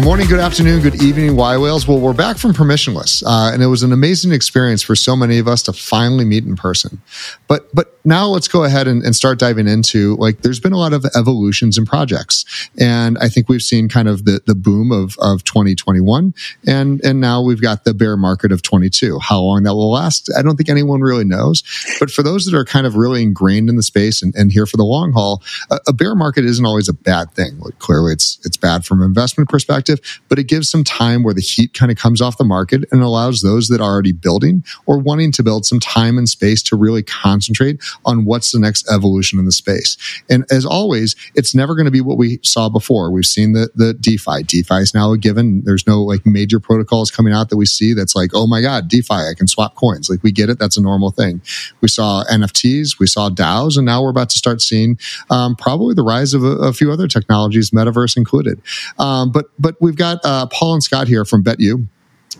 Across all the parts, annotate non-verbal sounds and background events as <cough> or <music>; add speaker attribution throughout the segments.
Speaker 1: Good morning, good afternoon, good evening, yWhales. Well, we're back from permissionless, uh, and it was an amazing experience for so many of us to finally meet in person. But but now let's go ahead and, and start diving into like there's been a lot of evolutions and projects, and I think we've seen kind of the the boom of of 2021, and and now we've got the bear market of 22. How long that will last, I don't think anyone really knows. But for those that are kind of really ingrained in the space and, and here for the long haul, a, a bear market isn't always a bad thing. Like, clearly, it's it's bad from an investment perspective perspective, but it gives some time where the heat kind of comes off the market and allows those that are already building or wanting to build some time and space to really concentrate on what's the next evolution in the space. And as always, it's never going to be what we saw before. We've seen the, the DeFi. DeFi is now a given. There's no like major protocols coming out that we see that's like, oh my God, DeFi, I can swap coins. Like we get it. That's a normal thing. We saw NFTs, we saw DAOs, and now we're about to start seeing um, probably the rise of a, a, few other technologies, metaverse included. Um, but but we've got uh, Paul and Scott here from BetU.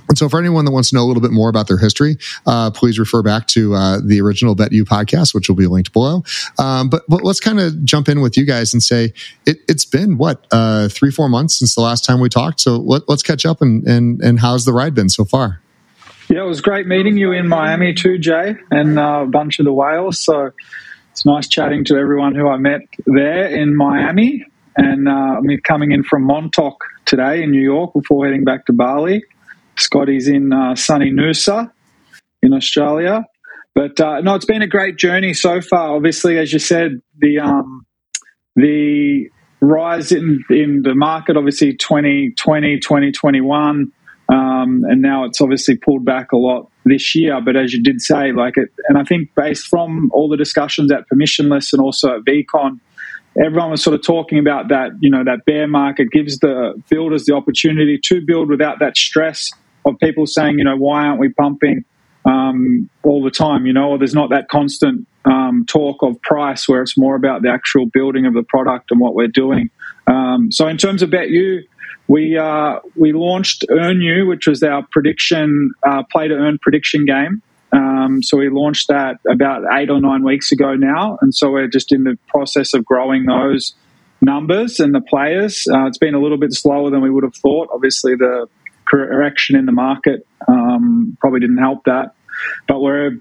Speaker 1: And so, for anyone that wants to know a little bit more about their history, uh, please refer back to uh, the original BetU podcast, which will be linked below. Um, but, but let's kind of jump in with you guys and say it, has been what uh, three, four months since the last time we talked. So let, us catch up and, and and how's the ride been so far?
Speaker 2: Yeah, it was great meeting you in Miami too, Jay, and uh, a bunch of the whales. So it's nice chatting to everyone who I met there in Miami. And uh, I'm coming in from Montauk today in New York before heading back to Bali. Scotty's in uh, sunny Noosa in Australia. But uh, no, it's been a great journey so far. Obviously, as you said, the um, the rise in, in the market, obviously 2020, 2021, um, and now it's obviously pulled back a lot this year. But as you did say, like it, and I think based from all the discussions at Permissionless and also at VeeCon, everyone was sort of talking about that, you know, that bear market gives the builders the opportunity to build without that stress of people saying, you know, why aren't we pumping um, all the time, you know, or there's not that constant um, talk of price where it's more about the actual building of the product and what we're doing. Um, so in terms of BetU, we uh, we launched EarnU, which was our prediction uh, play to earn prediction game. Um, so we launched that about eight or nine weeks ago now, and so we're just in the process of growing those numbers and the players. Uh, it's been a little bit slower than we would have thought. Obviously, the correction in the market um, probably didn't help that, but we're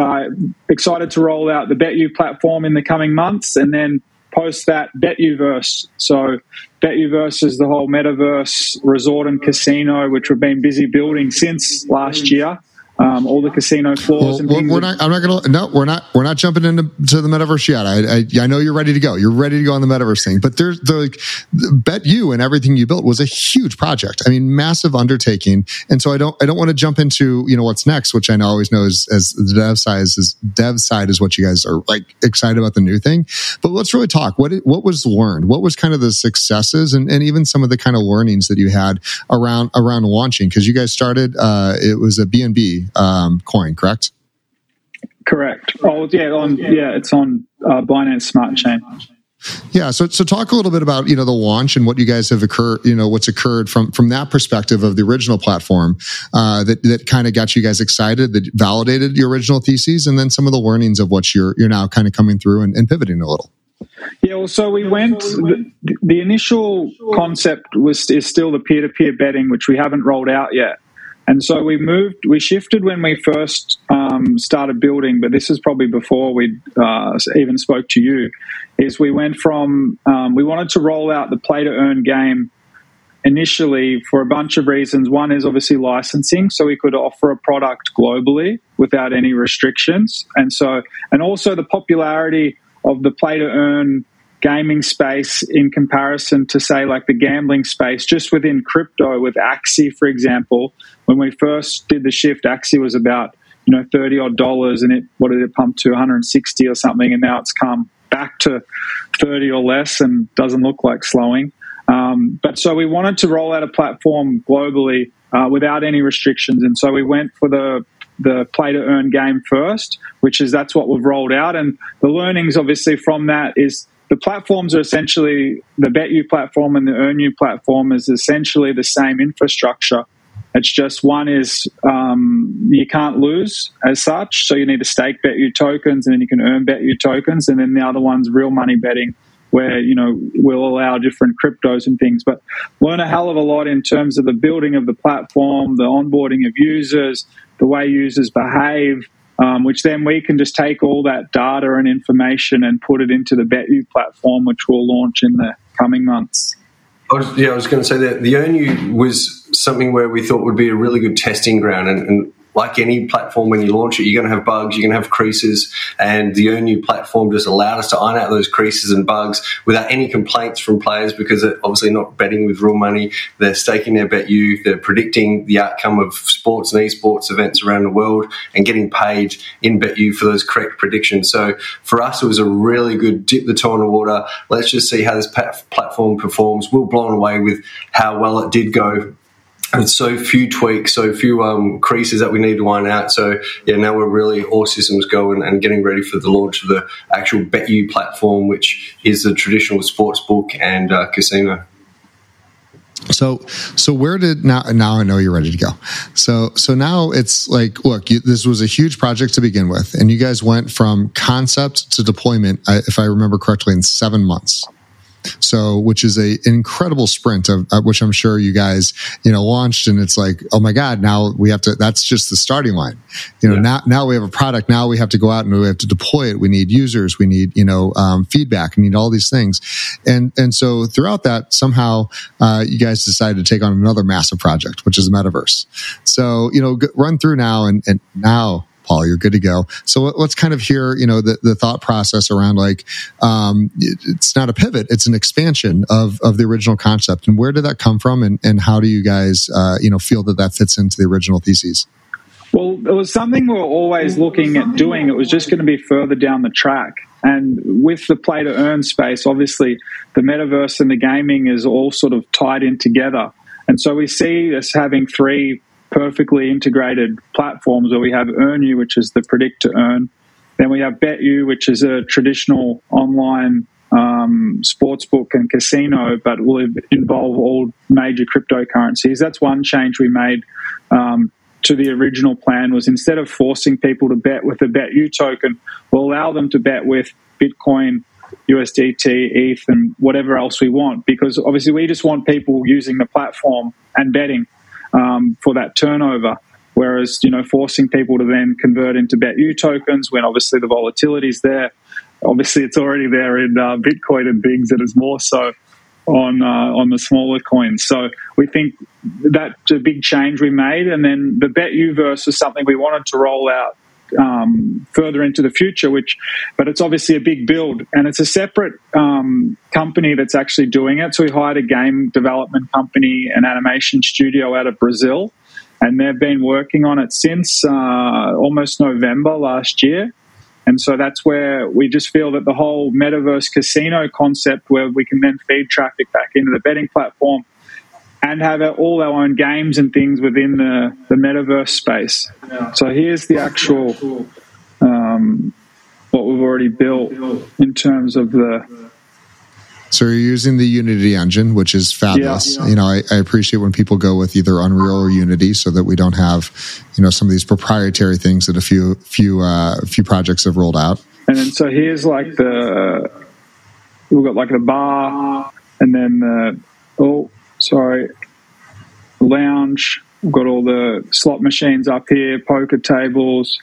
Speaker 2: uh, excited to roll out the BetU platform in the coming months, and then post that BetUverse. So BetUverse is the whole metaverse resort and casino, which we've been busy building since last year um, all the casino floors.
Speaker 1: Well, we're not. I'm not to. No, we're not. We're not jumping into to the metaverse yet. I, I, I know you're ready to go. You're ready to go on the metaverse thing. But there's the like, BetU and everything you built was a huge project. I mean, massive undertaking. And so I don't. I don't want to jump into you know what's next, which I know always know is, as the dev side is dev side is what you guys are like excited about the new thing. But let's really talk. What what was learned? What was kind of the successes and, and even some of the kind of learnings that you had around around launching? Because you guys started. Uh, it was a BNB um, coin, correct?
Speaker 2: Correct. Oh, yeah, on yeah, it's on uh, Binance Smart Chain.
Speaker 1: Yeah, so so talk a little bit about you know the launch and what you guys have occurred, you know what's occurred from from that perspective of the original platform uh, that that kind of got you guys excited, that validated your original theses, and then some of the learnings of what you're you're now kind of coming through and, and pivoting a little.
Speaker 2: Yeah, well, so we went. The, the initial concept was is still the peer to peer betting, which we haven't rolled out yet. And so we moved, we shifted when we first um, started building, but this is probably before we uh, even spoke to you. Is we went from, um, we wanted to roll out the play to earn game initially for a bunch of reasons. One is obviously licensing, so we could offer a product globally without any restrictions. And so, and also the popularity of the play to earn gaming space in comparison to say like the gambling space just within crypto with axie for example. When we first did the shift axie was about you know 30 odd dollars and it what did it pump to? 160 or something and now it's come back to 30 or less and doesn't look like slowing. Um, but so we wanted to roll out a platform globally uh, without any restrictions, and so we went for the the play to earn game first, which is that's what we've rolled out, and the learnings obviously from that is the platforms are essentially the BetU platform and the EarnU platform is essentially the same infrastructure. It's just one is um, you can't lose as such, so you need to stake BetU tokens and then you can earn BetU tokens, and then the other one's real money betting, where you know we'll allow different cryptos and things. But learn a hell of a lot in terms of the building of the platform, the onboarding of users, the way users behave, um, which then we can just take all that data and information and put it into the BetU platform, which we'll launch in the coming months.
Speaker 3: I was, yeah, I was going to say that the EarnU was something where we thought would be a really good testing ground, and, and like any platform, when you launch it, you're going to have bugs, you're going to have creases, and the EarnU platform just allowed us to iron out those creases and bugs without any complaints from players because they're obviously not betting with real money. They're staking their BetU, they're predicting the outcome of sports and esports events around the world and getting paid in BetU for those correct predictions. So for us, it was a really good dip the toe in the water. Let's just see how this platform performs. We're blown away with how well it did go so few tweaks, so few um, creases that we need to iron out. So yeah, now we're really all systems going and getting ready for the launch of the actual BetU platform, which is the traditional sports book and uh, casino.
Speaker 1: So, so where did now? Now I know you're ready to go. So, so now it's like, look, you, this was a huge project to begin with, and you guys went from concept to deployment, if I remember correctly, in seven months. So, which is a incredible sprint of, uh, which I'm sure you guys, you know, launched and it's like, oh my God, now we have to, that's just the starting line. You know, yeah. now, now we have a product. Now we have to go out and we have to deploy it. We need users. We need, you know, um, feedback. We need all these things. And, and so throughout that, somehow, uh, you guys decided to take on another massive project, which is the metaverse. So, you know, run through now and, and now Paul, you're good to go. So let's kind of hear, you know, the, the thought process around like, um, it's not a pivot, it's an expansion of, of the original concept. And where did that come from? And, and how do you guys, uh, you know, feel that that fits into the original theses?
Speaker 2: Well, it was something we were always looking at doing. It was just going to be further down the track. And with the play to earn space, obviously the metaverse and the gaming is all sort of tied in together. And so we see us having three perfectly integrated platforms where we have EarnU, which is the predict to earn. Then we have BetU, which is a traditional online um, sportsbook and casino, but will involve all major cryptocurrencies. That's one change we made um, to the original plan was instead of forcing people to bet with a BetU token, we'll allow them to bet with Bitcoin, USDT, ETH, and whatever else we want. Because obviously, we just want people using the platform and betting um, for that turnover. Whereas, you know, forcing people to then convert into BetU tokens when obviously the volatility is there. Obviously, it's already there in uh, Bitcoin and things, and is more so on uh, on the smaller coins. So we think that's a big change we made. And then the BetU verse is something we wanted to roll out um, further into the future. Which, but it's obviously a big build, and it's a separate um, company that's actually doing it. So we hired a game development company, an animation studio out of Brazil, and they've been working on it since uh, almost November last year. And so that's where we just feel that the whole metaverse casino concept, where we can then feed traffic back into the betting platform, and have all our own games and things within the, the metaverse space. So here's the actual um, what we've already built in terms of the.
Speaker 1: So you're using the Unity engine, which is fabulous. Yeah, yeah. You know, I, I, appreciate when people go with either Unreal or Unity, so that we don't have, you know, some of these proprietary things that a few few uh, few projects have rolled out.
Speaker 2: And then so here's like the we've got like the bar, and then the oh Sorry, lounge. We've got all the slot machines up here, poker tables.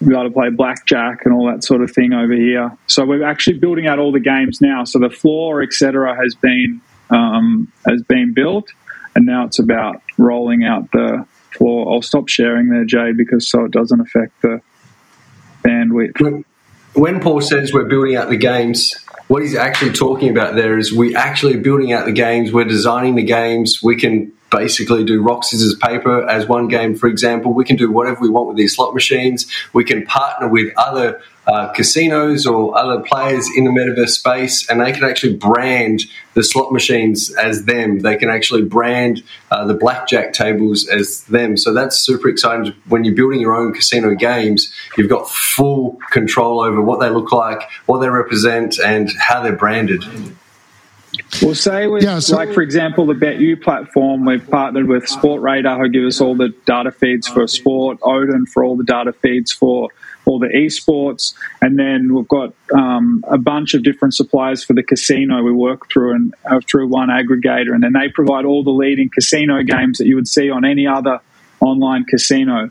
Speaker 2: We've got to play blackjack and all that sort of thing over here. So we're actually building out all the games now. So the floor, etc., has been um, has been built, and now it's about rolling out the floor. I'll stop sharing there, Jay, because so it doesn't affect the bandwidth.
Speaker 3: When Paul says we're building out the games, what he's actually talking about there is we actually building out the games, we're designing the games, we can basically do rock, scissors, paper as one game, for example. We can do whatever we want with these slot machines. We can partner with other uh, casinos or other players in the metaverse space, and they can actually brand the slot machines as them. They can actually brand uh, the blackjack tables as them. So that's super exciting. When you're building your own casino games, you've got full control over what they look like, what they represent, and how they're branded.
Speaker 2: Well, say with, yeah, so, like for example, the BetU platform, we've partnered with Sportradar, who give us all the data feeds for sport, Oddin for all the data feeds for all the esports, and then we've got um, a bunch of different suppliers for the casino we work through and uh, through one aggregator, and then they provide all the leading casino games that you would see on any other online casino.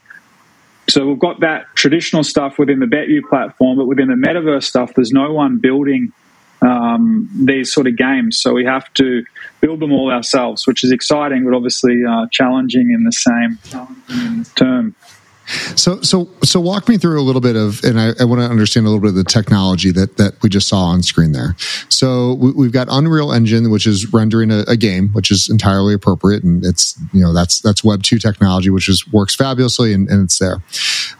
Speaker 2: So we've got that traditional stuff within the BetU platform, but within the metaverse stuff, there's no one building um, these sort of games. So we have to build them all ourselves, which is exciting, but obviously uh, challenging in the same term.
Speaker 1: So, so, so, walk me through a little bit of, and I, I, want to understand a little bit of the technology that that we just saw on screen there. So, we, have got Unreal Engine, which is rendering a, a, game, which is entirely appropriate, and it's you know that's that's Web two technology, which is works fabulously, and, and it's there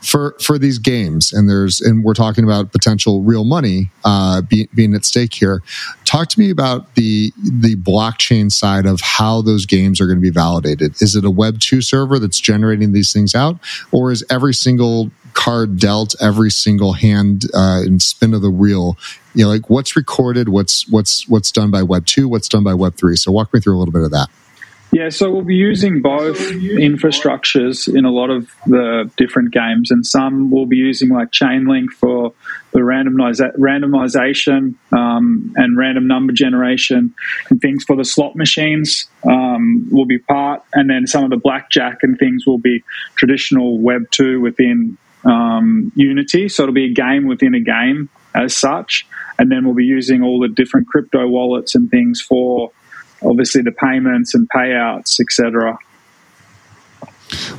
Speaker 1: for for these games. And there's and we're talking about potential real money uh, be, being at stake here. Talk to me about the the blockchain side of how those games are going to be validated. Is it a Web two server that's generating these things out, or is is every single card dealt, every single hand uh, and spin of the wheel. You know, like what's recorded, what's what's what's done by Web two, what's done by Web three. So walk me through a little bit of that.
Speaker 2: Yeah, so we'll be using both infrastructures in a lot of the different games, and some will be using like Chainlink for the randomiza- randomization um, and random number generation and things for the slot machines um, will be part, and then some of the blackjack and things will be traditional Web two within um, Unity. So it'll be a game within a game as such, and then we'll be using all the different crypto wallets and things for obviously the payments and payouts, etc.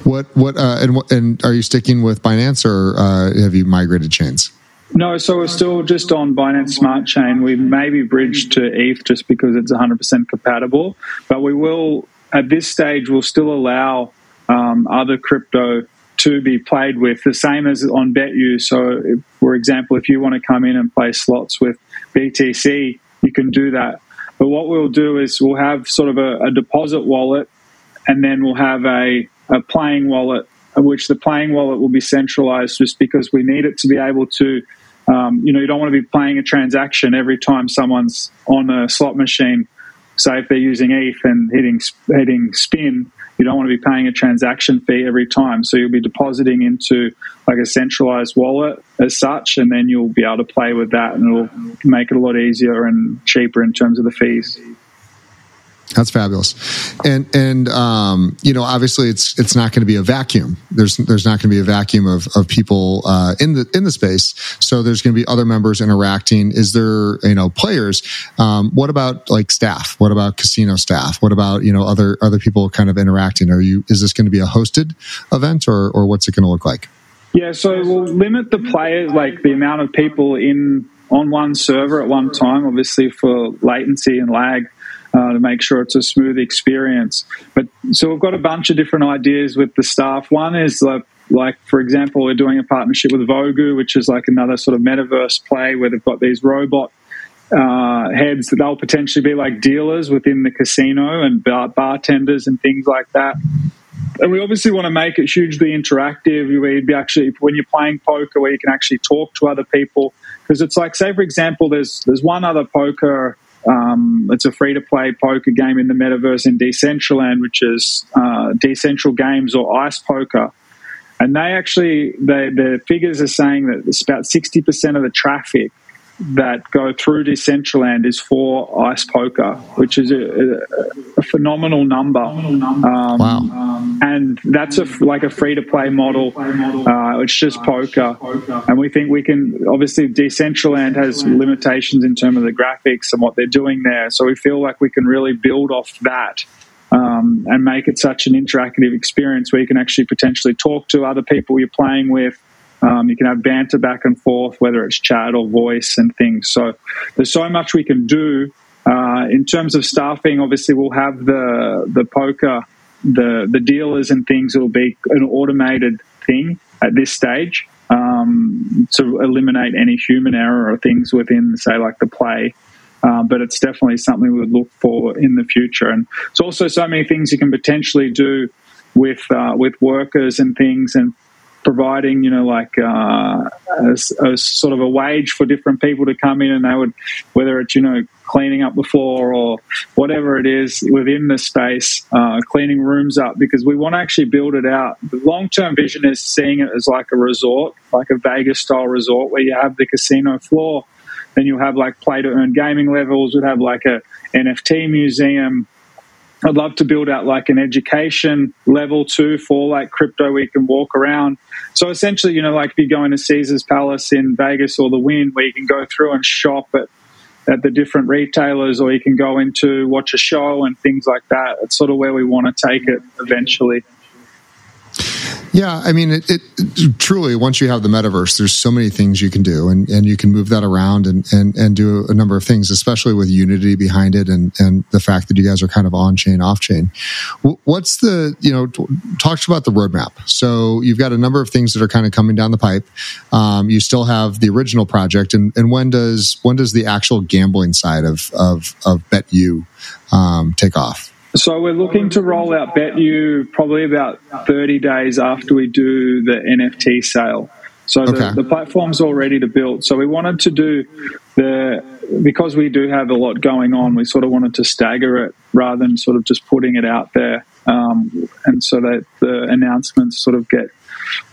Speaker 1: What what uh, and and are you sticking with Binance or uh, have you migrated chains?
Speaker 2: No, so we're still just on Binance Smart Chain. We maybe bridged to ETH just because it's 100% compatible, but we will at this stage we'll still allow um, other crypto to be played with, the same as on BetU. So, if, for example, if you want to come in and play slots with BTC, you can do that but what we'll do is we'll have sort of a, a deposit wallet, and then we'll have a, a playing wallet, which the playing wallet will be centralized just because we need it to be able to. Um, you know, you don't want to be playing a transaction every time someone's on a slot machine. Say if they're using ETH and hitting hitting spin, you don't want to be paying a transaction fee every time. So you'll be depositing into like a centralized wallet as such, and then you'll be able to play with that, and it'll make it a lot easier and cheaper in terms of the fees.
Speaker 1: That's fabulous, and and um, you know obviously it's it's not going to be a vacuum. There's there's not going to be a vacuum of of people uh, in the in the space. So there's going to be other members interacting. Is there you know players? Um, what about like staff? What about casino staff? What about you know other other people kind of interacting? Are you is this going to be a hosted event or or what's it going to look like?
Speaker 2: Yeah, so we'll limit the players like the amount of people in on one server at one time, obviously for latency and lag uh, to make sure it's a smooth experience. But so we've got a bunch of different ideas with the staff. One is like, like for example, we're doing a partnership with Vogu, which is like another sort of metaverse play where they've got these robot uh, heads that they'll potentially be like dealers within the casino and bar- bartenders and things like that. And we obviously want to make it hugely interactive. You'd be actually when you're playing poker, where you can actually talk to other people. Because it's like, say for example, there's there's one other poker um, it's a free to play poker game in the metaverse in Decentraland, which is uh, Decentral Games or Ice Poker. And they actually, the figures are saying that it's about 60% of the traffic that go through Decentraland is for ice poker, which is a, a phenomenal number. Um,
Speaker 1: wow.
Speaker 2: And that's a, like a free to play model. Uh, it's just poker. And we think we can, obviously, Decentraland has limitations in terms of the graphics and what they're doing there. So we feel like we can really build off that. Um, and make it such an interactive experience where you can actually potentially talk to other people you're playing with, um, you can have banter back and forth, whether it's chat or voice and things. So there's so much we can do. Uh, in terms of staffing, obviously we'll have the the poker, the the dealers and things It'll be an automated thing at this stage. um, to eliminate any human error or things within, say, like the play. Um, but it's definitely something we would look for in the future. And it's also so many things you can potentially do with uh, with workers and things, and providing, you know, like uh, a, a, sort of a wage for different people to come in and they would, whether it's, you know, cleaning up the floor or whatever it is within the space, uh, cleaning rooms up because we want to actually build it out. The long term vision is seeing it as like a resort, like a Vegas style resort where you have the casino floor. Then you'll have like play to earn gaming levels, we'd have like a NFT museum, I'd love to build out like an education level too for like crypto where you can walk around. So essentially, you know, like if you go into Caesar's Palace in Vegas or the Wynn, where you can go through and shop at at the different retailers, or you can go into watch a show and things like that. It's sort of where we want to take it eventually.
Speaker 1: Yeah, I mean, it, it, truly once you have the metaverse, there's so many things you can do, and, and you can move that around and, and and do a number of things, especially with Unity behind it, and and the fact that you guys are kind of on chain, off chain. What's the you know talk about the roadmap? So you've got a number of things that are kind of coming down the pipe. Um, you still have the original project, and, and when does when does the actual gambling side of of of BetU um, take off?
Speaker 2: So we're looking to roll out BetU probably about 30 days after we do the NFT sale. So the, okay. the platform's all ready to build. So we wanted to do the because we do have a lot going on. We sort of wanted to stagger it rather than sort of just putting it out there, um, and so that the announcements sort of get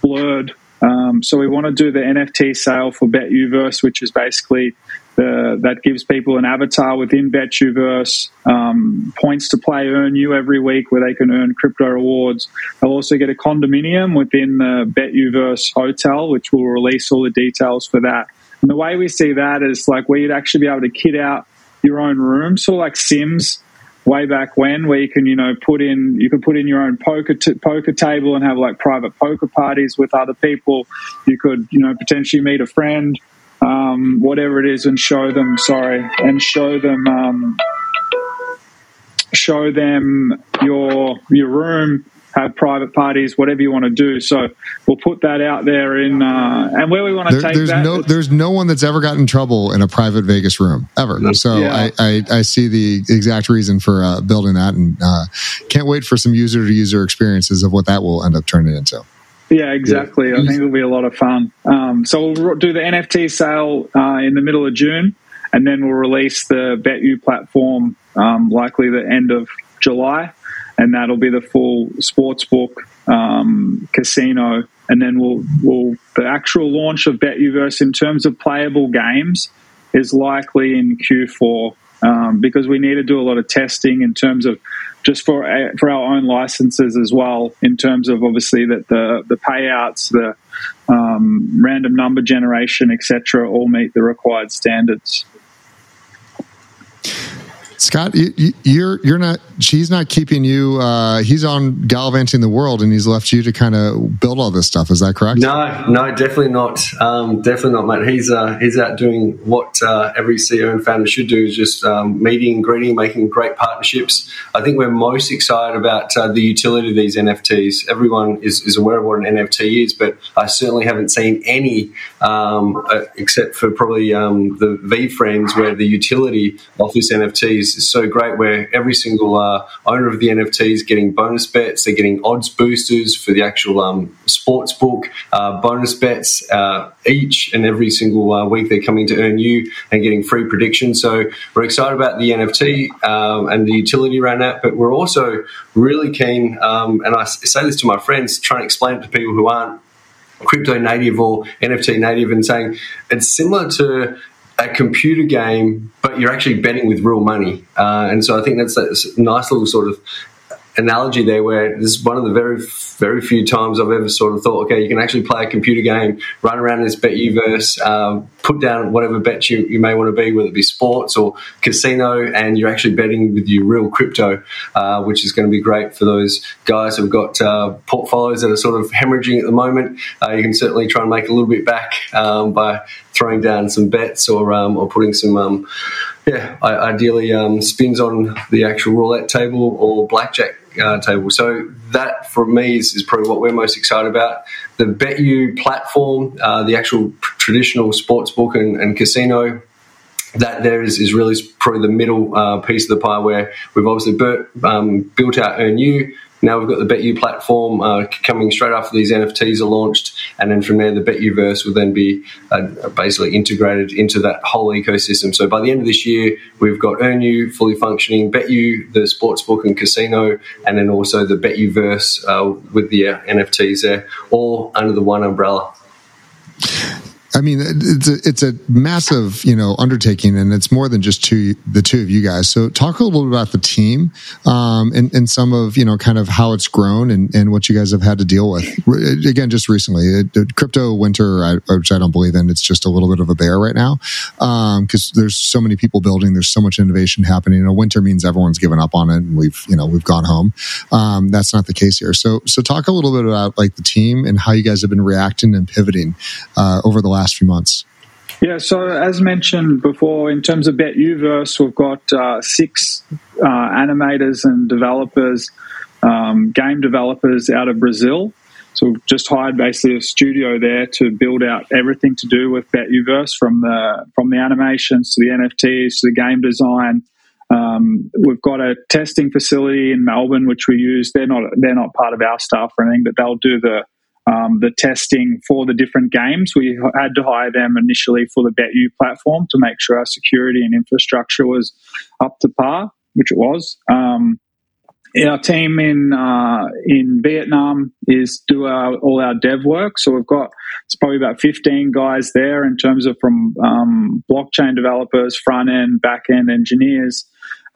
Speaker 2: blurred. Um, so we want to do the NFT sale for BetUverse, which is basically the, that gives people an avatar within BetUverse, um, points to play EarnU every week where they can earn crypto rewards. They'll also get a condominium within the BetUverse hotel, which will release all the details for that. And the way we see that is like where you'd actually be able to kit out your own room, sort of like Sims way back when, where you can you know put in you can put in your own poker t- poker table and have like private poker parties with other people. You could you know potentially meet a friend um, whatever it is, and show them. Sorry, and show them. Um, show them your your room have private parties, whatever you want to do. So we'll put that out there in uh, and where we want to there, take
Speaker 1: there's
Speaker 2: that.
Speaker 1: No, there's no one that's ever gotten in trouble in a private Vegas room ever. So yeah. I, I, I, see the exact reason for uh, building that, and uh, can't wait for some user to user experiences of what that will end up turning into.
Speaker 2: Yeah, exactly. Yeah. I think it'll be a lot of fun. Um, so we'll do the NFT sale uh, in the middle of June, and then we'll release the BetU platform um, likely the end of July, and that'll be the full sportsbook um, casino. And then we'll, we'll the actual launch of BetUverse in terms of playable games is likely in Q4 um, because we need to do a lot of testing in terms of just for uh, for our own licenses as well. In terms of obviously that the the payouts, the um, random number generation, etc., all meet the required standards.
Speaker 1: Scott, you, you're you're not. She's not keeping you. Uh, he's on gallivanting the world, and he's left you to kind of build all this stuff. Is that correct?
Speaker 3: No, no, definitely not. Um, definitely not, mate. He's uh, he's out doing what uh, every CEO and founder should do: is just um, meeting, greeting, making great partnerships. I think we're most excited about uh, the utility of these NFTs. Everyone is, is aware of what an NFT is, but I certainly haven't seen any, um, uh, except for probably um, the VeeFriends, where the utility of this NFTs is, so great where every single uh, owner of the NFT is getting bonus bets. They're getting odds boosters for the actual um, sports book, uh, bonus bets uh, each and every single uh, week. They're coming to EarnU and getting free predictions. So we're excited about the NFT um, and the utility around that, but we're also really keen, um, and I say this to my friends, trying to explain it to people who aren't crypto native or NFT native and saying it's similar to a computer game, you're actually betting with real money. Uh, and so I think that's a nice little sort of analogy there where this is one of the very very few times I've ever sort of thought, okay, you can actually play a computer game, run around this BetUverse, um, put down whatever bet you, you may want to be, whether it be sports or casino, and you're actually betting with your real crypto, uh, which is going to be great for those guys who've got uh, portfolios that are sort of hemorrhaging at the moment. Uh, you can certainly try and make a little bit back um, by throwing down some bets or um, or putting some um, yeah ideally um, spins on the actual roulette table or blackjack uh, table. So that for me is, is, probably what we're most excited about. The BetU platform, uh, the actual traditional sports book and, and casino that there is, is really probably the middle uh, piece of the pie where we've obviously built, um, built out EarnU. Now we've got the BetU platform uh, coming straight after these NFTs are launched, and then from there the BetUverse will then be uh, basically integrated into that whole ecosystem. So by the end of this year, we've got EarnU fully functioning, BetU the sportsbook and casino, and then also the BetUverse uh, with the uh, NFTs there, all under the one umbrella.
Speaker 1: I mean, it's a, it's a massive, you know, undertaking, and it's more than just two the two of you guys. So, talk a little bit about the team um, and, and some of you know, kind of how it's grown and, and what you guys have had to deal with. Again, just recently, it, crypto winter, I, which I don't believe in. It's just a little bit of a bear right now because um, there's so many people building. There's so much innovation happening. Know, winter means everyone's given up on it, and we've you know we've gone home. Um, that's not the case here. So, so talk a little bit about like the team and how you guys have been reacting and pivoting uh, over the last last few months?
Speaker 2: Yeah, so as mentioned before, in terms of BetUverse, we've got uh, six uh, animators and developers, um, game developers out of Brazil. So we've just hired basically a studio there to build out everything to do with BetUverse, from the from the animations to the NFTs to the game design. Um, we've got a testing facility in Melbourne, which we use. They're not they're not part of our staff or anything, but they'll do the um, the testing for the different games. We had to hire them initially for the BetU platform to make sure our security and infrastructure was up to par, which it was. Um, our team in uh, in Vietnam is do our, all our dev work. So we've got it's probably about fifteen guys there in terms of from um, blockchain developers, front end, back end engineers.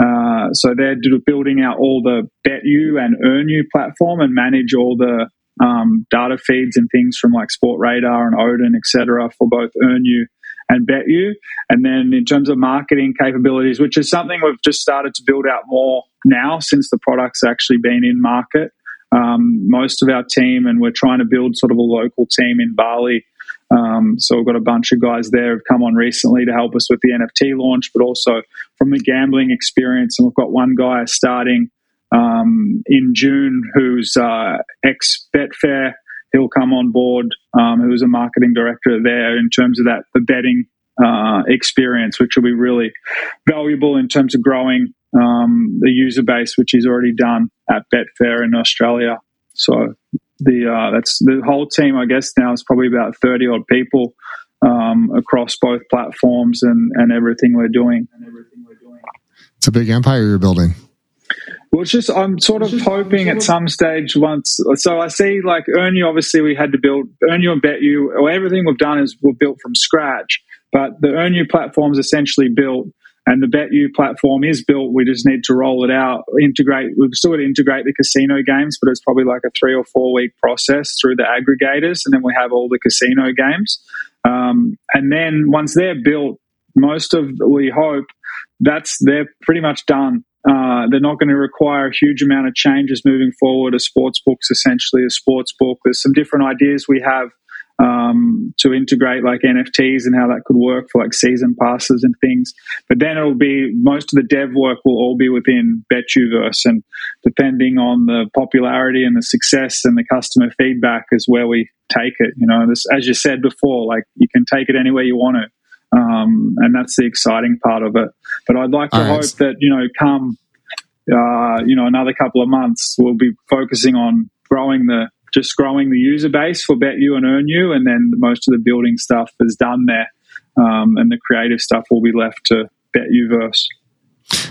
Speaker 2: Uh, so they're building out all the BetU and EarnU platform and manage all the um, data feeds and things from like Sportradar and Oddin, etc., for both EarnU and BetU. And then in terms of marketing capabilities, which is something we've just started to build out more now since the product's actually been in market. Um, most of our team, and we're trying to build sort of a local team in Bali. Um, so we've got a bunch of guys there who've come on recently to help us with the NFT launch, but also from the gambling experience. And we've got one guy starting um, in June who's uh, ex Betfair. He'll come on board, um, who's a marketing director there in terms of that, the betting uh, experience, which will be really valuable in terms of growing um, the user base, which he's already done at Betfair in Australia. So the uh, that's the whole team. I guess now is probably about thirty odd people um, across both platforms and and everything we're doing. And everything we're doing.
Speaker 1: It's a big empire you're building.
Speaker 2: Well, it's just I'm sort of hoping at some stage once. So I see like EarnU. Obviously, we had to build EarnU and BetU. Or everything we've done is we're built from scratch. But the EarnU platform is essentially built, and the BetU platform is built. We just need to roll it out, integrate. We've still got to integrate the casino games, but it's probably like a three or four week process through the aggregators, and then we have all the casino games. Um, and then once they're built, most of we hope that's they're pretty much done uh, they're not going to require a huge amount of changes moving forward. A sports book's essentially a sports book. There's some different ideas we have um, to integrate like NFTs and how that could work for like season passes and things. But then it'll be most of the dev work will all be within BetUverse, and depending on the popularity and the success and the customer feedback is where we take it. You know, this, as you said before, like you can take it anywhere you want to. Um, and that's the exciting part of it. But I'd like to All hope right. that you know, come uh, you know another couple of months, we'll be focusing on growing the just growing the user base for BetU and EarnU. and then most of the building stuff is done there, um, and the creative stuff will be left to BetUverse.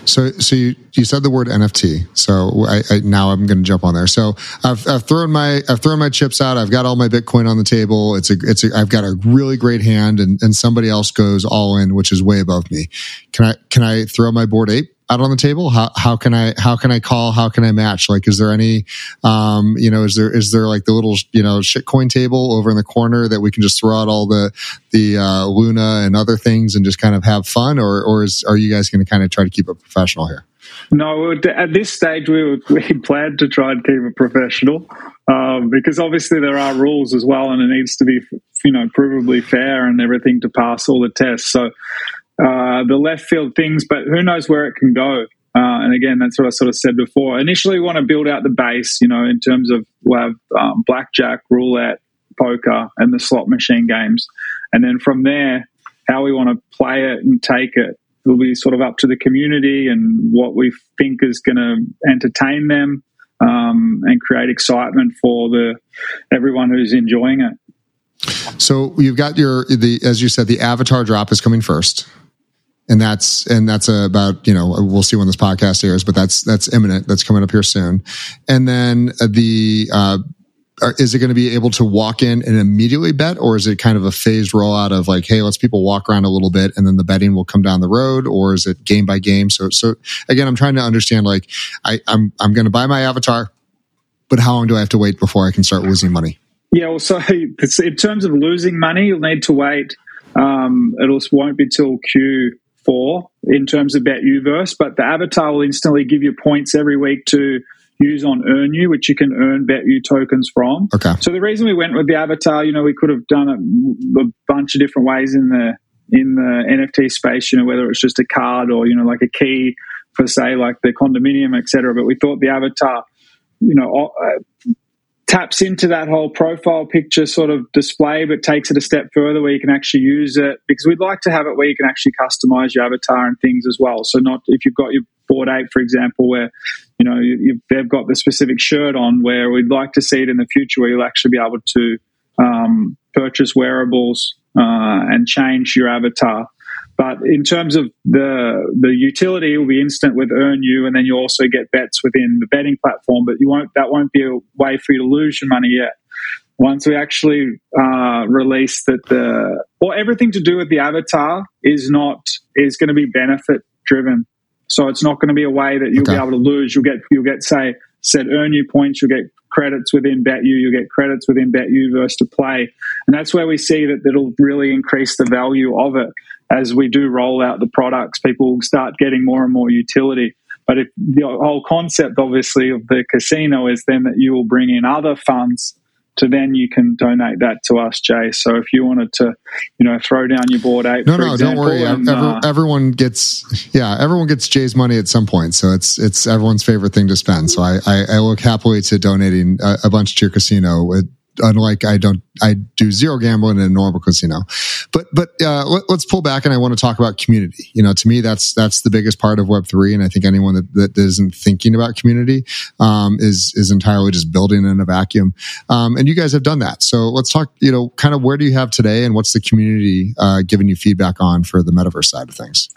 Speaker 1: So, so you, you said the word NFT. So I, I now I'm going to jump on there. So I've, I've thrown my I've thrown my chips out. I've got all my Bitcoin on the table. It's a it's a I've got a really great hand, and and somebody else goes all in, which is way above me. Can I can I throw my Bored Ape? Out on the table? How, how can I, how can I call? How can I match? Like, is there any, um, you know, is there, is there like the little, you know, shitcoin table over in the corner that we can just throw out all the, the, uh, Luna and other things and just kind of have fun? Or, or is, are you guys going to kind of try to keep it professional here?
Speaker 2: No, at this stage, we, we plan to try and keep it professional um, because obviously there are rules as well, and it needs to be, you know, provably fair and everything to pass all the tests. So uh, the left field things, but who knows where it can go. Uh, and again, that's what I sort of said before. Initially, we want to build out the base, you know, in terms of we'll have um, blackjack, roulette, poker, and the slot machine games. And then from there, how we want to play it and take it will be sort of up to the community and what we think is going to entertain them um, and create excitement for the everyone who's enjoying it.
Speaker 1: So you've got your the as you said the avatar drop is coming first and that's and that's about you know we'll see when this podcast airs, but that's that's imminent. That's coming up here soon, and then the. Uh, is it going to be able to walk in and immediately bet or is it kind of a phased rollout of like hey let's people walk around a little bit and then the betting will come down the road or is it game by game so so again i'm trying to understand like i i'm i'm going to buy my avatar but how long do i have to wait before i can start losing money
Speaker 2: yeah well so <laughs> in terms of losing money you'll need to wait um, it won't be till q for in terms of BetUverse, but the avatar will instantly give you points every week to use on EarnU, which you can earn BetU tokens from.
Speaker 1: Okay.
Speaker 2: So the reason we went with the avatar, you know, we could have done it a bunch of different ways in the in the NFT space, you know, whether it's just a card or you know, like a key for say like the condominium, etc. But we thought the avatar, you know, uh, taps into that whole profile picture sort of display, but takes it a step further where you can actually use it because we'd like to have it where you can actually customize your avatar and things as well. So not if you've got your Bored Ape, for example, where you know you, they've got the specific shirt on, where we'd like to see it in the future where you'll actually be able to um, purchase wearables uh, and change your avatar but in terms of the the utility, it will be instant with EarnU, and then you also get bets within the betting platform. But you won't that won't be a way for you to lose your money yet. Once we actually uh, release that the or everything to do with the avatar is not is going to be benefit driven. So it's not going to be a way that you'll okay. be able to lose. You'll get you'll get say said EarnU points. You'll get credits within BetU. You'll get credits within BetUverse to play, and that's where we see that it'll really increase the value of it as we do roll out the products, people will start getting more and more utility. But if the whole concept, obviously, of the casino is then that you will bring in other funds to then you can donate that to us, Jay. So if you wanted to, you know, throw down your Bored Ape,
Speaker 1: no, no, example, don't worry. And, uh, everyone gets, yeah, everyone gets Jay's money at some point. So it's it's everyone's favorite thing to spend. So I I, I look happily to donating a, a bunch to your casino. With, unlike I don't, I do zero gambling in a normal casino. But, but, uh, let, us pull back and I want to talk about community. You know, to me, that's, that's the biggest part of Web three. And I think anyone that, that isn't thinking about community, um, is, is entirely just building in a vacuum. Um, and you guys have done that. So let's talk, you know, kind of where do you have today and what's the community, uh, giving you feedback on for the metaverse side of things?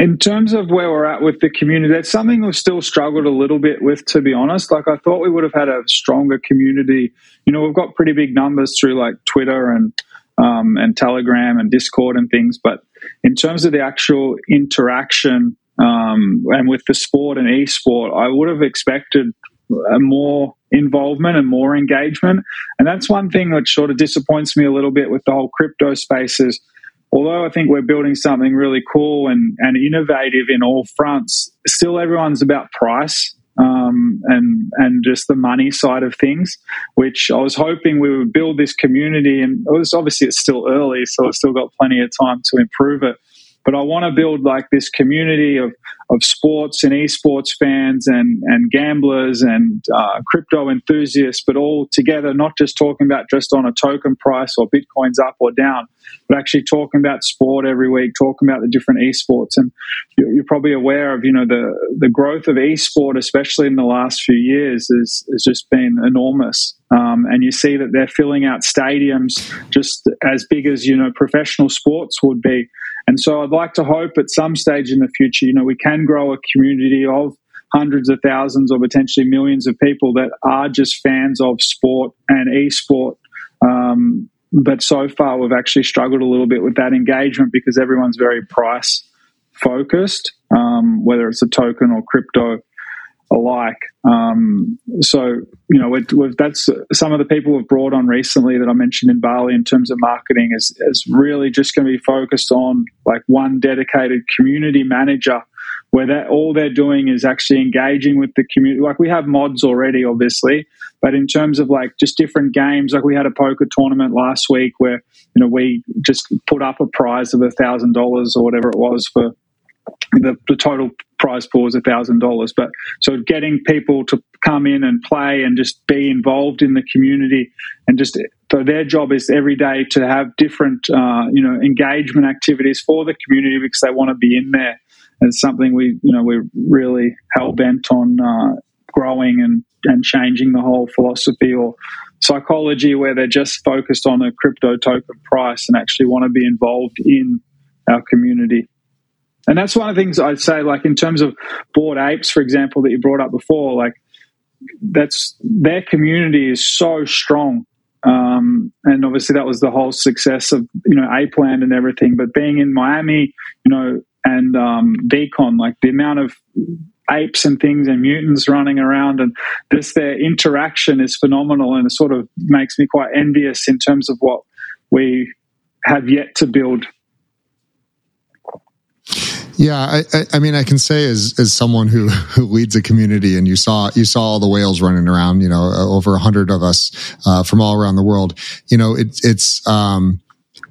Speaker 2: In terms of where we're at with the community, that's something we've still struggled a little bit with, to be honest. Like, I thought we would have had a stronger community. You know, we've got pretty big numbers through like Twitter and um, and Telegram and Discord and things, but in terms of the actual interaction um, and with the sport and e-sport, I would have expected more involvement and more engagement. And that's one thing which sort of disappoints me a little bit with the whole crypto space is although I think we're building something really cool and, and innovative in all fronts, still everyone's about price um, and and just the money side of things. Which I was hoping we would build this community, and it was obviously it's still early, so it's still got plenty of time to improve it. But I want to build like this community of of sports and esports fans and and gamblers and uh, crypto enthusiasts, but all together, not just talking about just on a token price or bitcoins up or down, but actually talking about sport every week, talking about the different esports. And you're probably aware of you know the the growth of esport, especially in the last few years, is has just been enormous. Um, and you see that they're filling out stadiums just as big as you know professional sports would be. And so I'd like to hope at some stage in the future, you know, we can grow a community of hundreds of thousands or potentially millions of people that are just fans of sport and e-sport. Um, but so far, we've actually struggled a little bit with that engagement because everyone's very price focused, um, whether it's a token or crypto alike. Um, so, you know, we've, we've, that's some of the people we've brought on recently that I mentioned in Bali in terms of marketing is, is really just going to be focused on like one dedicated community manager where that all they're doing is actually engaging with the community. Like we have mods already, obviously, but in terms of like just different games, like we had a poker tournament last week where you know we just put up a prize of a thousand dollars or whatever it was for the, the total prize pool is a thousand dollars. But so getting people to come in and play and just be involved in the community and just so their job is every day to have different uh, you know engagement activities for the community because they want to be in there. And it's something we you know we're really hell bent on uh, growing and and changing the whole philosophy or psychology where they're just focused on a crypto token price and actually want to be involved in our community. And that's one of the things I'd say, like in terms of Bored Apes, for example, that you brought up before, like that's their community is so strong. Um, and obviously that was the whole success of, you know, Ape Land and everything. But being in Miami, you know, and um, VeeCon, like the amount of apes and things and mutants running around and this their interaction is phenomenal and it sort of makes me quite envious in terms of what we have yet to build
Speaker 1: yeah, I, I, mean, I can say as as someone who who leads a community, and you saw you saw all the whales running around. You know, over a hundred of us uh, from all around the world. You know, it, it's um,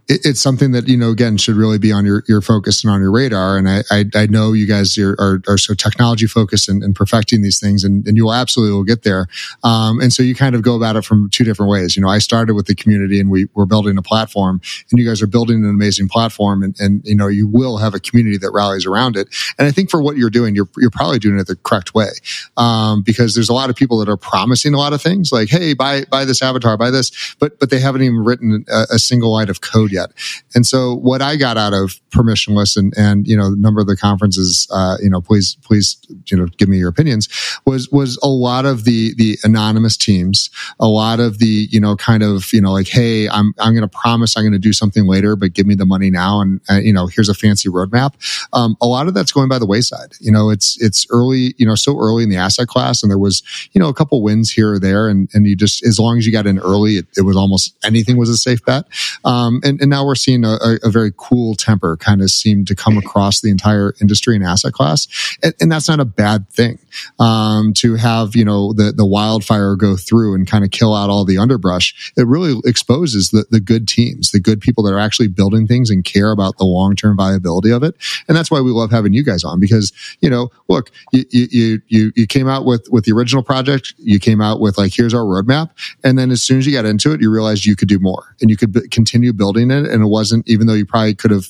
Speaker 1: it's something that you know again should really be on your your focus and on your radar. And I I, I know you guys are, are, are so technology focused and, and, perfecting these things, and, and you will absolutely will get there. Um, and so you kind of go about it from two different ways. You know, I started with the community, and we were building a platform, and you guys are building an amazing platform, and, and you know you will have a community that rallies around it. And I think for what you're doing, you're you're probably doing it the correct way, um, because there's a lot of people that are promising a lot of things, like hey, buy buy this avatar, buy this, but but they haven't even written a, a single line of code yet. And so what I got out of permissionless and, and, you know, a number of the conferences, uh, you know, please, please, you know, give me your opinions was, was a lot of the, the anonymous teams, a lot of the, you know, kind of, you know, like, Hey, I'm, I'm going to promise I'm going to do something later, but give me the money now. And, uh, you know, here's a fancy roadmap. Um, a lot of that's going by the wayside. You know, it's, it's early, you know, so early in the asset class. And there was, you know, a couple wins here or there. And, and you just, as long as you got in early, it, it was almost anything was a safe bet. Um, and, and now we're seeing a, a, very cool temper kind of seem to come across the entire industry and asset class. And, and that's not a bad thing. Um, to have, you know, the, the wildfire go through and kind of kill out all the underbrush, it really exposes the, the good teams, the good people that are actually building things and care about the long term viability of it. And that's why we love having you guys on because, you know, look, you, you, you, you came out with, with the original project. You came out with like, here's our roadmap. And then as soon as you got into it, you realized you could do more and you could b- continue building it. And it wasn't, even though you probably could have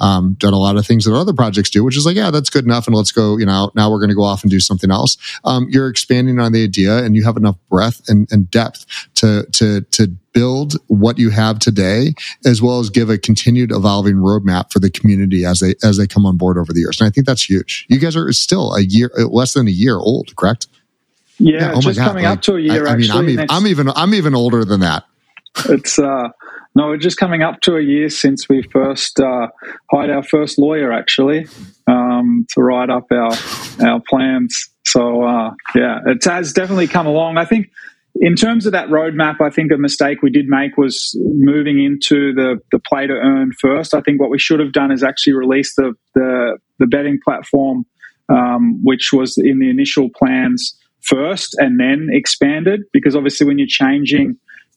Speaker 1: um, done a lot of things that other projects do, which is like, yeah, that's good enough. And let's go, you know, now we're going to go off and do something else. Um, you're expanding on the idea and you have enough breadth and, and depth to, to, to build what you have today, as well as give a continued evolving roadmap for the community as they, as they come on board over the years. And I think that's huge. You guys are still a year, less than a year old, correct?
Speaker 2: Yeah, yeah oh just God. coming like, up to a year. I, I mean,
Speaker 1: I'm even, I'm even, I'm even older than that.
Speaker 2: It's uh, no, we're just coming up to a year since we first uh, hired our first lawyer, actually, um, to write up our our plans. So uh, yeah, it has definitely come along. I think in terms of that roadmap, I think a mistake we did make was moving into the the play to earn first. I think what we should have done is actually release the the, the betting platform, um, which was in the initial plans first, and then expanded. Because obviously, when you're changing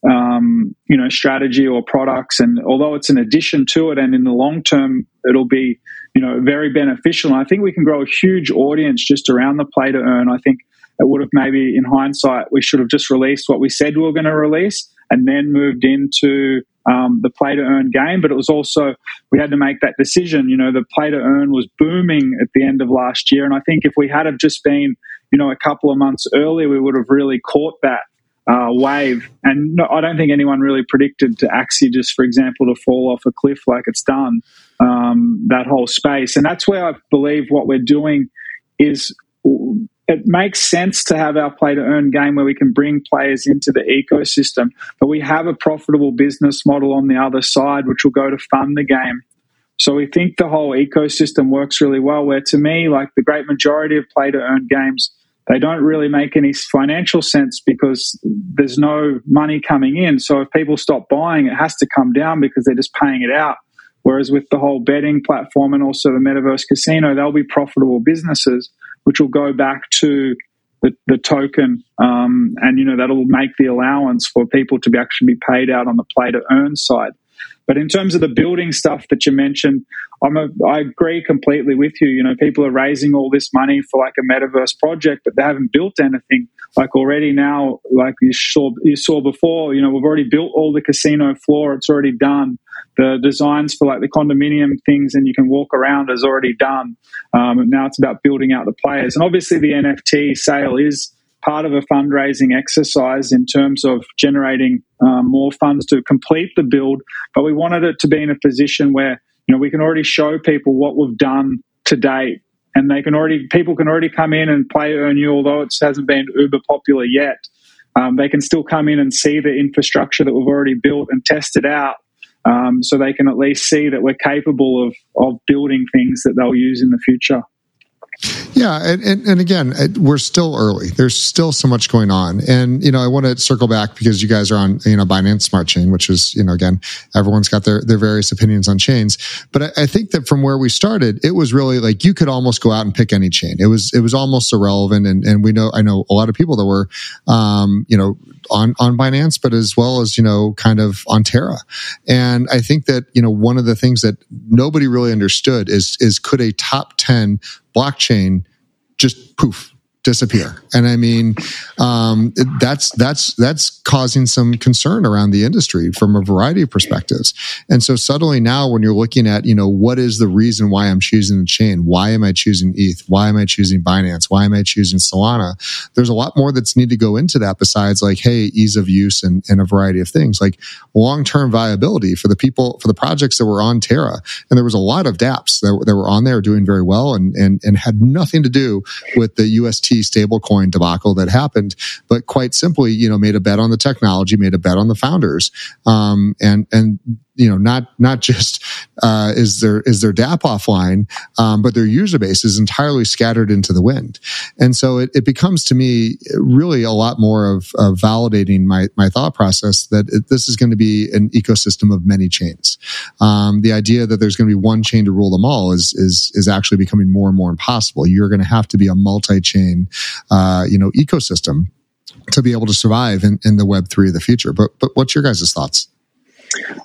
Speaker 2: um, you know strategy or products and although it's an addition to it and in the long term it'll be you know very beneficial. And i think we can grow a huge audience just around the play to earn. I think it would have maybe in hindsight we should have just released what we said we were going to release and then moved into um, the play to earn game. But it was also we had to make that decision. You know the play to earn was booming at the end of last year. And i think if we had have just been you know a couple of months earlier we would have really caught that uh, wave. And no, I don't think anyone really predicted to Axie just, for example, to fall off a cliff like it's done, um, that whole space. And that's where I believe what we're doing is it makes sense to have our play to earn game where we can bring players into the ecosystem, but we have a profitable business model on the other side, which will go to fund the game. So we think the whole ecosystem works really well. Where to me, like the great majority of play to earn games they don't really make any financial sense because there's no money coming in. So if people stop buying, it has to come down because they're just paying it out. Whereas with the whole betting platform and also the metaverse casino, they'll be profitable businesses, which will go back to the, the token, um, and you know that'll make the allowance for people to be actually be paid out on the play to earn side. But in terms of the building stuff that you mentioned, I'm a, I agree completely with you. You know, people are raising all this money for like a metaverse project, but they haven't built anything. Like already now, like you saw, you saw before, you know, we've already built all the casino floor. It's already done. The designs for like the condominium things and you can walk around is already done. Um, now it's about building out the players. And obviously the NFT sale is part of a fundraising exercise in terms of generating um, more funds to complete the build. But we wanted it to be in a position where you know we can already show people what we've done to date, and they can already people can already come in and play EarnU, although it hasn't been uber popular yet. Um, they can still come in and see the infrastructure that we've already built and test it out. Um, so they can at least see that we're capable of, of building things that they'll use in the future.
Speaker 1: Yeah, and, and, and, again, we're still early. There's still so much going on, and you know, I want to circle back because you guys are on you know Binance Smart Chain, which is you know again, everyone's got their their various opinions on chains. But I, I think that from where we started, it was really like you could almost go out and pick any chain. It was it was almost irrelevant, and and we know I know a lot of people that were, um, you know, on on Binance, but as well as you know, kind of on Terra. And I think that you know one of the things that nobody really understood is is could a top ten blockchain just poof disappear. And I mean, um, that's that's that's causing some concern around the industry from a variety of perspectives. And so suddenly now, when you're looking at, you know, what is the reason why I'm choosing the chain? Why am I choosing ETH? Why am I choosing Binance? Why am I choosing Solana? There's a lot more that's need to go into that besides like, hey, ease of use and, and a variety of things like long term viability for the people for the projects that were on Terra. And there was a lot of DApps that, that were on there doing very well and and and had nothing to do with the UST stablecoin debacle that happened, but quite simply, you know, made a bet on the technology, made a bet on the founders, um, and and you know not not just uh, is their is their DApp offline, um, but their user base is entirely scattered into the wind, and so it, it becomes to me really a lot more of, of validating my my thought process that it, this is going to be an ecosystem of many chains. Um, the idea that there's going to be one chain to rule them all is is is actually becoming more and more impossible. You're going to have to be a multi-chain, uh, you know, ecosystem to be able to survive in, in the Web three of the future. But but what's your guys' thoughts?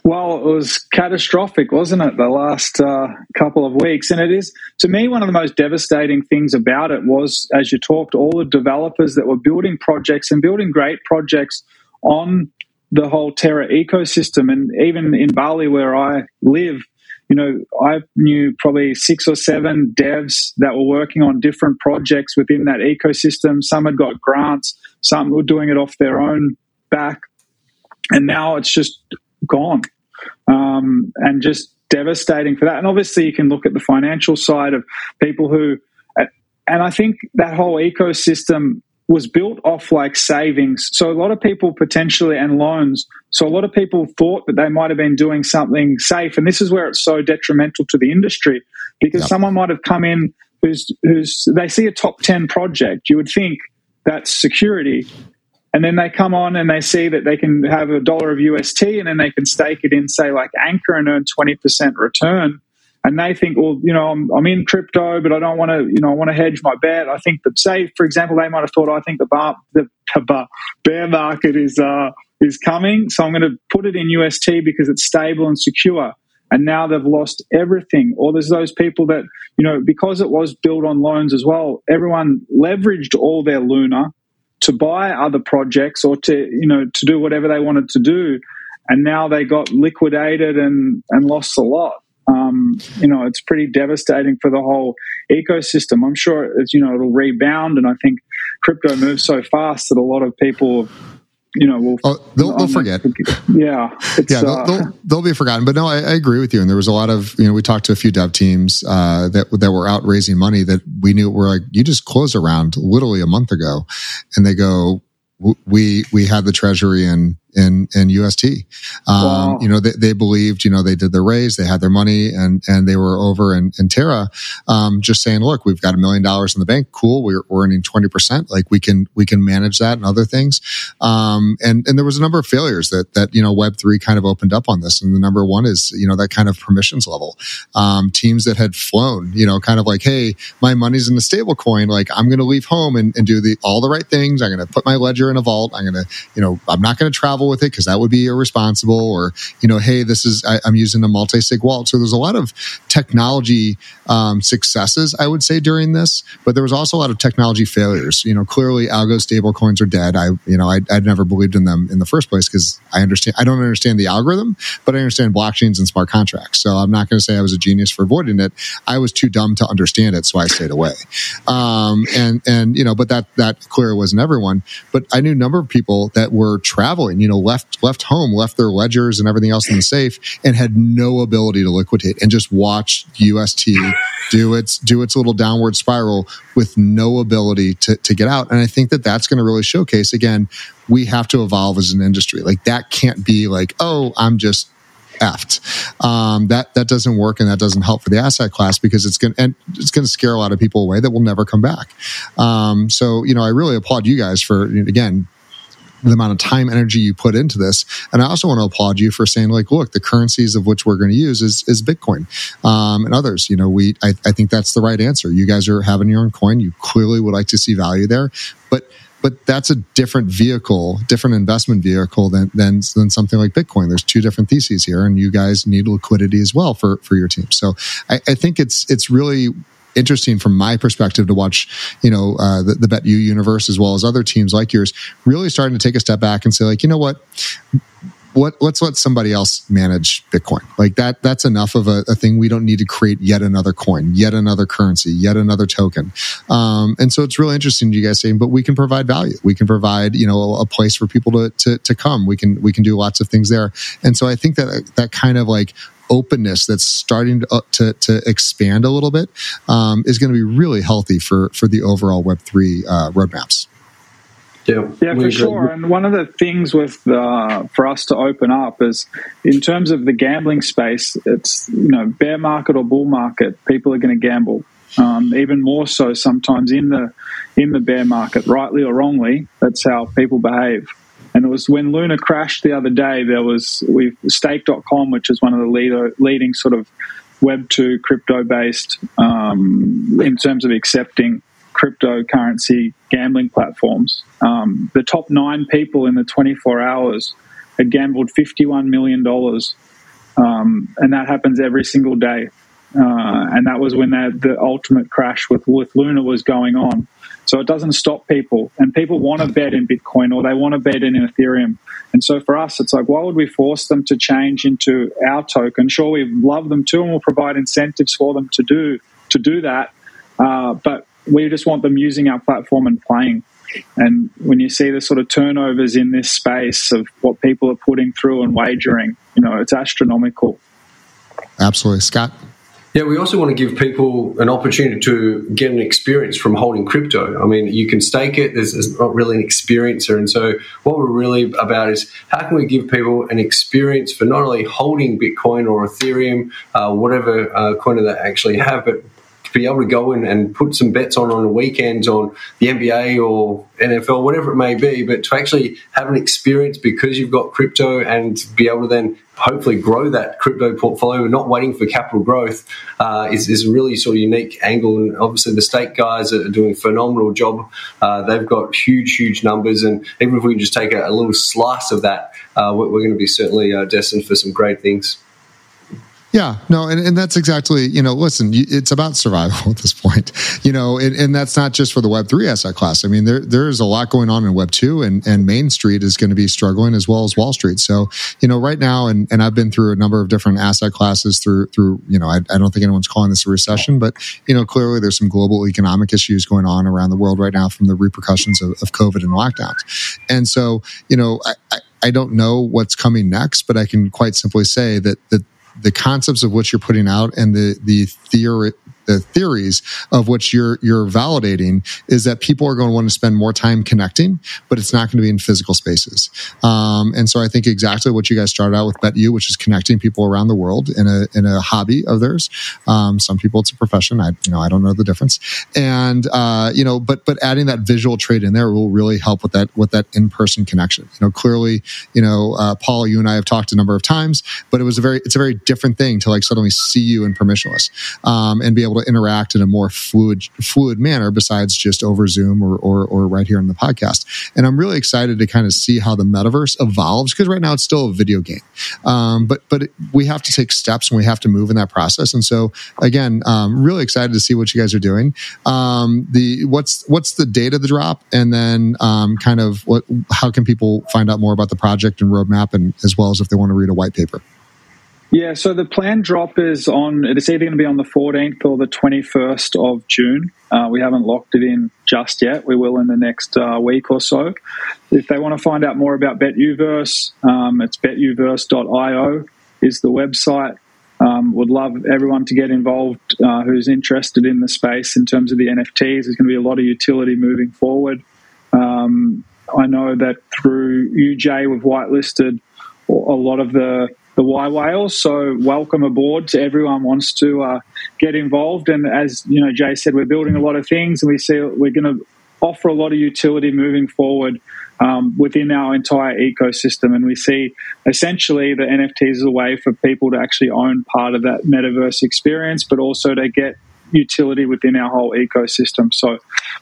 Speaker 2: Well, it was catastrophic, wasn't it, the last uh, couple of weeks? And it is, to me, one of the most devastating things about it was, as you talked, all the developers that were building projects and building great projects on the whole Terra ecosystem. And even in Bali, where I live, you know, I knew probably six or seven devs that were working on different projects within that ecosystem. Some had got grants, some were doing it off their own back. And now it's just gone, um, and just devastating for that. And obviously, you can look at the financial side of people who, and I think that whole ecosystem was built off like savings. So a lot of people potentially and loans. So a lot of people thought that they might have been doing something safe, and this is where it's so detrimental to the industry because yep. someone might have come in who's who's they see a top ten project. You would think that's security, and then they come on and they see that they can have a dollar of UST and then they can stake it in, say, like Anchor and earn 20% return. And they think, well, you know, I'm, I'm in crypto, but I don't want to, you know, I want to hedge my bet. I think that, say, for example, they might have thought, I think the bar, the, the bear market is uh, is coming, so I'm going to put it in UST because it's stable and secure. And now they've lost everything. Or there's those people that, you know, because it was built on loans as well, everyone leveraged all their Luna to buy other projects or to you know to do whatever they wanted to do. And now they got liquidated and and lost a lot. Um, you know it's pretty devastating for the whole ecosystem. I'm sure it's you know it'll rebound. And i think crypto moves so fast that a lot of people you know, will
Speaker 1: oh, they'll, they'll forget.
Speaker 2: Yeah,
Speaker 1: yeah, they'll, uh, they'll, they'll, be forgotten. But no, I, I, agree with you. And there was a lot of you know, we talked to a few dev teams uh, that that were out raising money that we knew were like, you just closed around literally a month ago, and they go, we we had the treasury in in in UST. Um, wow. You know, they, they, believed, you know, they did their raise, they had their money, and and they were over in, in Terra, um, just saying, look, we've got a million dollars in the bank, cool, we're, we're earning twenty percent, like we can we can manage that and other things. Um, and and there was a number of failures that that you know Web three kind of opened up on this, and the number one is you know that kind of permissions level. Um, teams that had flown, you know, kind of like, hey, my money's in the stable coin, like I'm going to leave home and, and do the all the right things. I'm going to put my ledger in a vault. I'm going to, you know, I'm not going to travel travel with it because that would be irresponsible. Or you know, hey, this is I, am using a multi-sig wallet. So there's a lot of technology um, successes, I would say, during this, but there was also a lot of technology failures. You know, clearly algo stable coins are dead. I you know I, I'd never believed in them in the first place because I understand I don't understand the algorithm, but I understand blockchains and smart contracts. So I'm not going to say I was a genius for avoiding it. I was too dumb to understand it, so I stayed away. Um, and and you know, but that that clearly wasn't everyone. But I knew a number of people that were traveling. You know, left left home, left their ledgers and everything else in the safe, and had no ability to liquidate, and just watched UST do its do its little downward spiral with no ability to to get out. And I think that that's going to really showcase again. We have to evolve as an industry. Like that can't be like, oh, I'm just effed. Um, that that doesn't work and that doesn't help for the asset class because it's going and it's going to scare a lot of people away that will never come back. Um, so you know, I really applaud you guys for again the amount of time energy you put into this. And i also want to applaud you for saying like look the currencies of which we're going to use is, is bitcoin um, and others. You know we I, I think that's the right answer. You guys are having your own coin. You clearly would like to see value there. But but that's a different vehicle, different investment vehicle than, than, than something like Bitcoin. There's two different theses here, and you guys need liquidity as well for, for your team. So I, I think it's, it's really interesting from my perspective to watch, you know, uh, the, the BetU universe as well as other teams like yours really starting to take a step back and say, like, you know what, what let's let somebody else manage bitcoin. Like that that's enough of a, a, thing. We don't need to create yet another coin yet another currency yet another token. Um, and so it's really interesting you guys saying but we can provide value. We can provide you know a, a, place for people to, to to come. We can we can do lots of things there. And so i think that that kind of like openness that's starting to, to, to, expand a little bit um, is going to be really healthy for for the overall web3 uh, roadmaps
Speaker 2: yeah, yeah, for sure. And one of the things with uh, for us to open up is in terms of the gambling space. It's you know bear market or bull market, people are going to gamble. Um, even more so sometimes in the in the bear market, rightly or wrongly. That's how people behave. And it was when Luna crashed the other day. There was we stake.com, which is one of the leader, leading sort of Web two crypto based um, in terms of accepting cryptocurrency gambling platforms. Um, the top nine people in the 24 hours had gambled $51 million. Um, and that happens every single day. Uh, and that was when the ultimate crash with, with Luna was going on. So it doesn't stop people. And people want to bet in Bitcoin or they want to bet in Ethereum. And so for us, it's like, why would we force them to change into our token? Sure, we love them too, and we'll provide incentives for them to do to do that. Uh, but we just want them using our platform and playing. And when you see the sort of turnovers in this space of what people are putting through and wagering, you know, it's astronomical.
Speaker 1: Absolutely. Scott?
Speaker 3: Yeah, we also want to give people an opportunity to get an experience from holding crypto. I mean, you can stake it, there's, there's, not really an experiencer. And so, what we're really about is how can we give people an experience for not only holding Bitcoin or Ethereum, uh, whatever uh, coin they actually have, but to be able to go in and put some bets on on the weekends on the NBA or NFL, whatever it may be, but to actually have an experience because you've got crypto and be able to then hopefully grow that crypto portfolio, and not waiting for capital growth, uh, is, is a really sort of unique angle. And obviously, the Stake guys are doing a phenomenal job. Uh, they've got huge, huge numbers, and even if we can just take a, a little slice of that, uh, we're, we're, going to be certainly uh, destined for some great things.
Speaker 1: Yeah, no, and, and that's exactly, you know, listen, it's about survival <laughs> at this point, you know, and, and that's not just for the Web3 asset class. I mean, there there's a lot going on in Web2 and, and Main Street is going to be struggling as well as Wall Street. So, you know, right now, and, and I've been through a number of different asset classes through, through, you know, I, I don't think anyone's calling this a recession, but, you know, clearly there's some global economic issues going on around the world right now from the repercussions of, of COVID and lockdowns. And so, you know, I, I I don't know what's coming next, but I can quite simply say that that the concepts of what you're putting out and the the theory the theories of which you're you're validating is that people are going to want to spend more time connecting, but it's not going to be in physical spaces. Um, and so I think exactly what you guys started out with BetU, which is connecting people around the world in a in a hobby of theirs. Um, some people it's a profession. I you know I don't know the difference. And uh, you know, but but adding that visual trait in there will really help with that with that in person connection. You know, clearly, you know, uh, Paul, you and I have talked a number of times, but it was a very it's a very different thing to like suddenly see you in permissionless um, and be able able to interact in a more fluid fluid manner besides just over Zoom or, or, or right here on the podcast. And I'm really excited to kind of see how the metaverse evolves because right now it's still a video game, um, but but it, we have to take steps and we have to move in that process. And so again, um, really excited to see what you guys are doing. Um, the what's what's the date of the drop, and then um, kind of what how can people find out more about the project and roadmap, and as well as if they want to read a white paper.
Speaker 2: Yeah, so the planned drop is on, it's either going to be on the 14th or the 21st of June. Uh, we haven't locked it in just yet. We will in the next uh, week or so. If they want to find out more about BetUverse, um, it's betuverse.io is the website. Um, would love everyone to get involved uh, who's interested in the space in terms of the NFTs. There's going to be a lot of utility moving forward. Um, I know that through UJ, we've whitelisted a lot of the the yWhales. So welcome aboard to everyone wants to uh, get involved. And as you know, Jay said, we're building a lot of things, and we see we're going to offer a lot of utility moving forward um, within our entire ecosystem. And we see essentially the NFTs as a way for people to actually own part of that metaverse experience, but also to get utility within our whole ecosystem. So,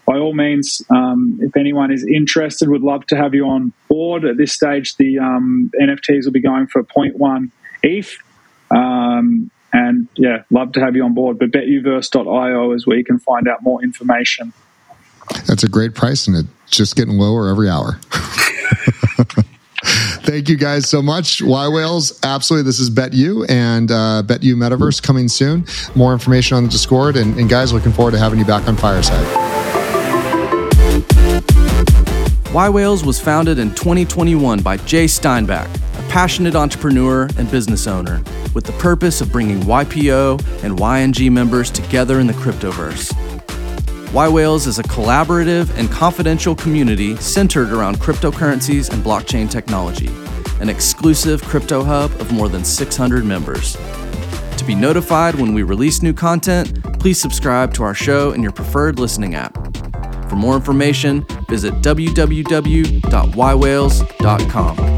Speaker 2: by all means, um, if anyone is interested, would love to have you on board. At this stage, the um, NFTs will be going for 0.1 ETH. Um, and yeah, love to have you on board. But betuverse.io is where you can find out more information.
Speaker 1: That's a great price, and it's just getting lower every hour. <laughs> Thank you guys so much. yWhales, absolutely. This is BetU and uh, BetU Metaverse coming soon. More information on the Discord. And, and guys, looking forward to having you back on Fireside.
Speaker 4: yWhales was founded in 2021 by Jay Steinbach, a passionate entrepreneur and business owner, with the purpose of bringing YPO and YNG members together in the cryptoverse. yWhales is a collaborative and confidential community centered around cryptocurrencies and blockchain technology, an exclusive crypto hub of more than 600 members. To be notified when we release new content, please subscribe to our show in your preferred listening app. For more information, visit www.ywhales.com.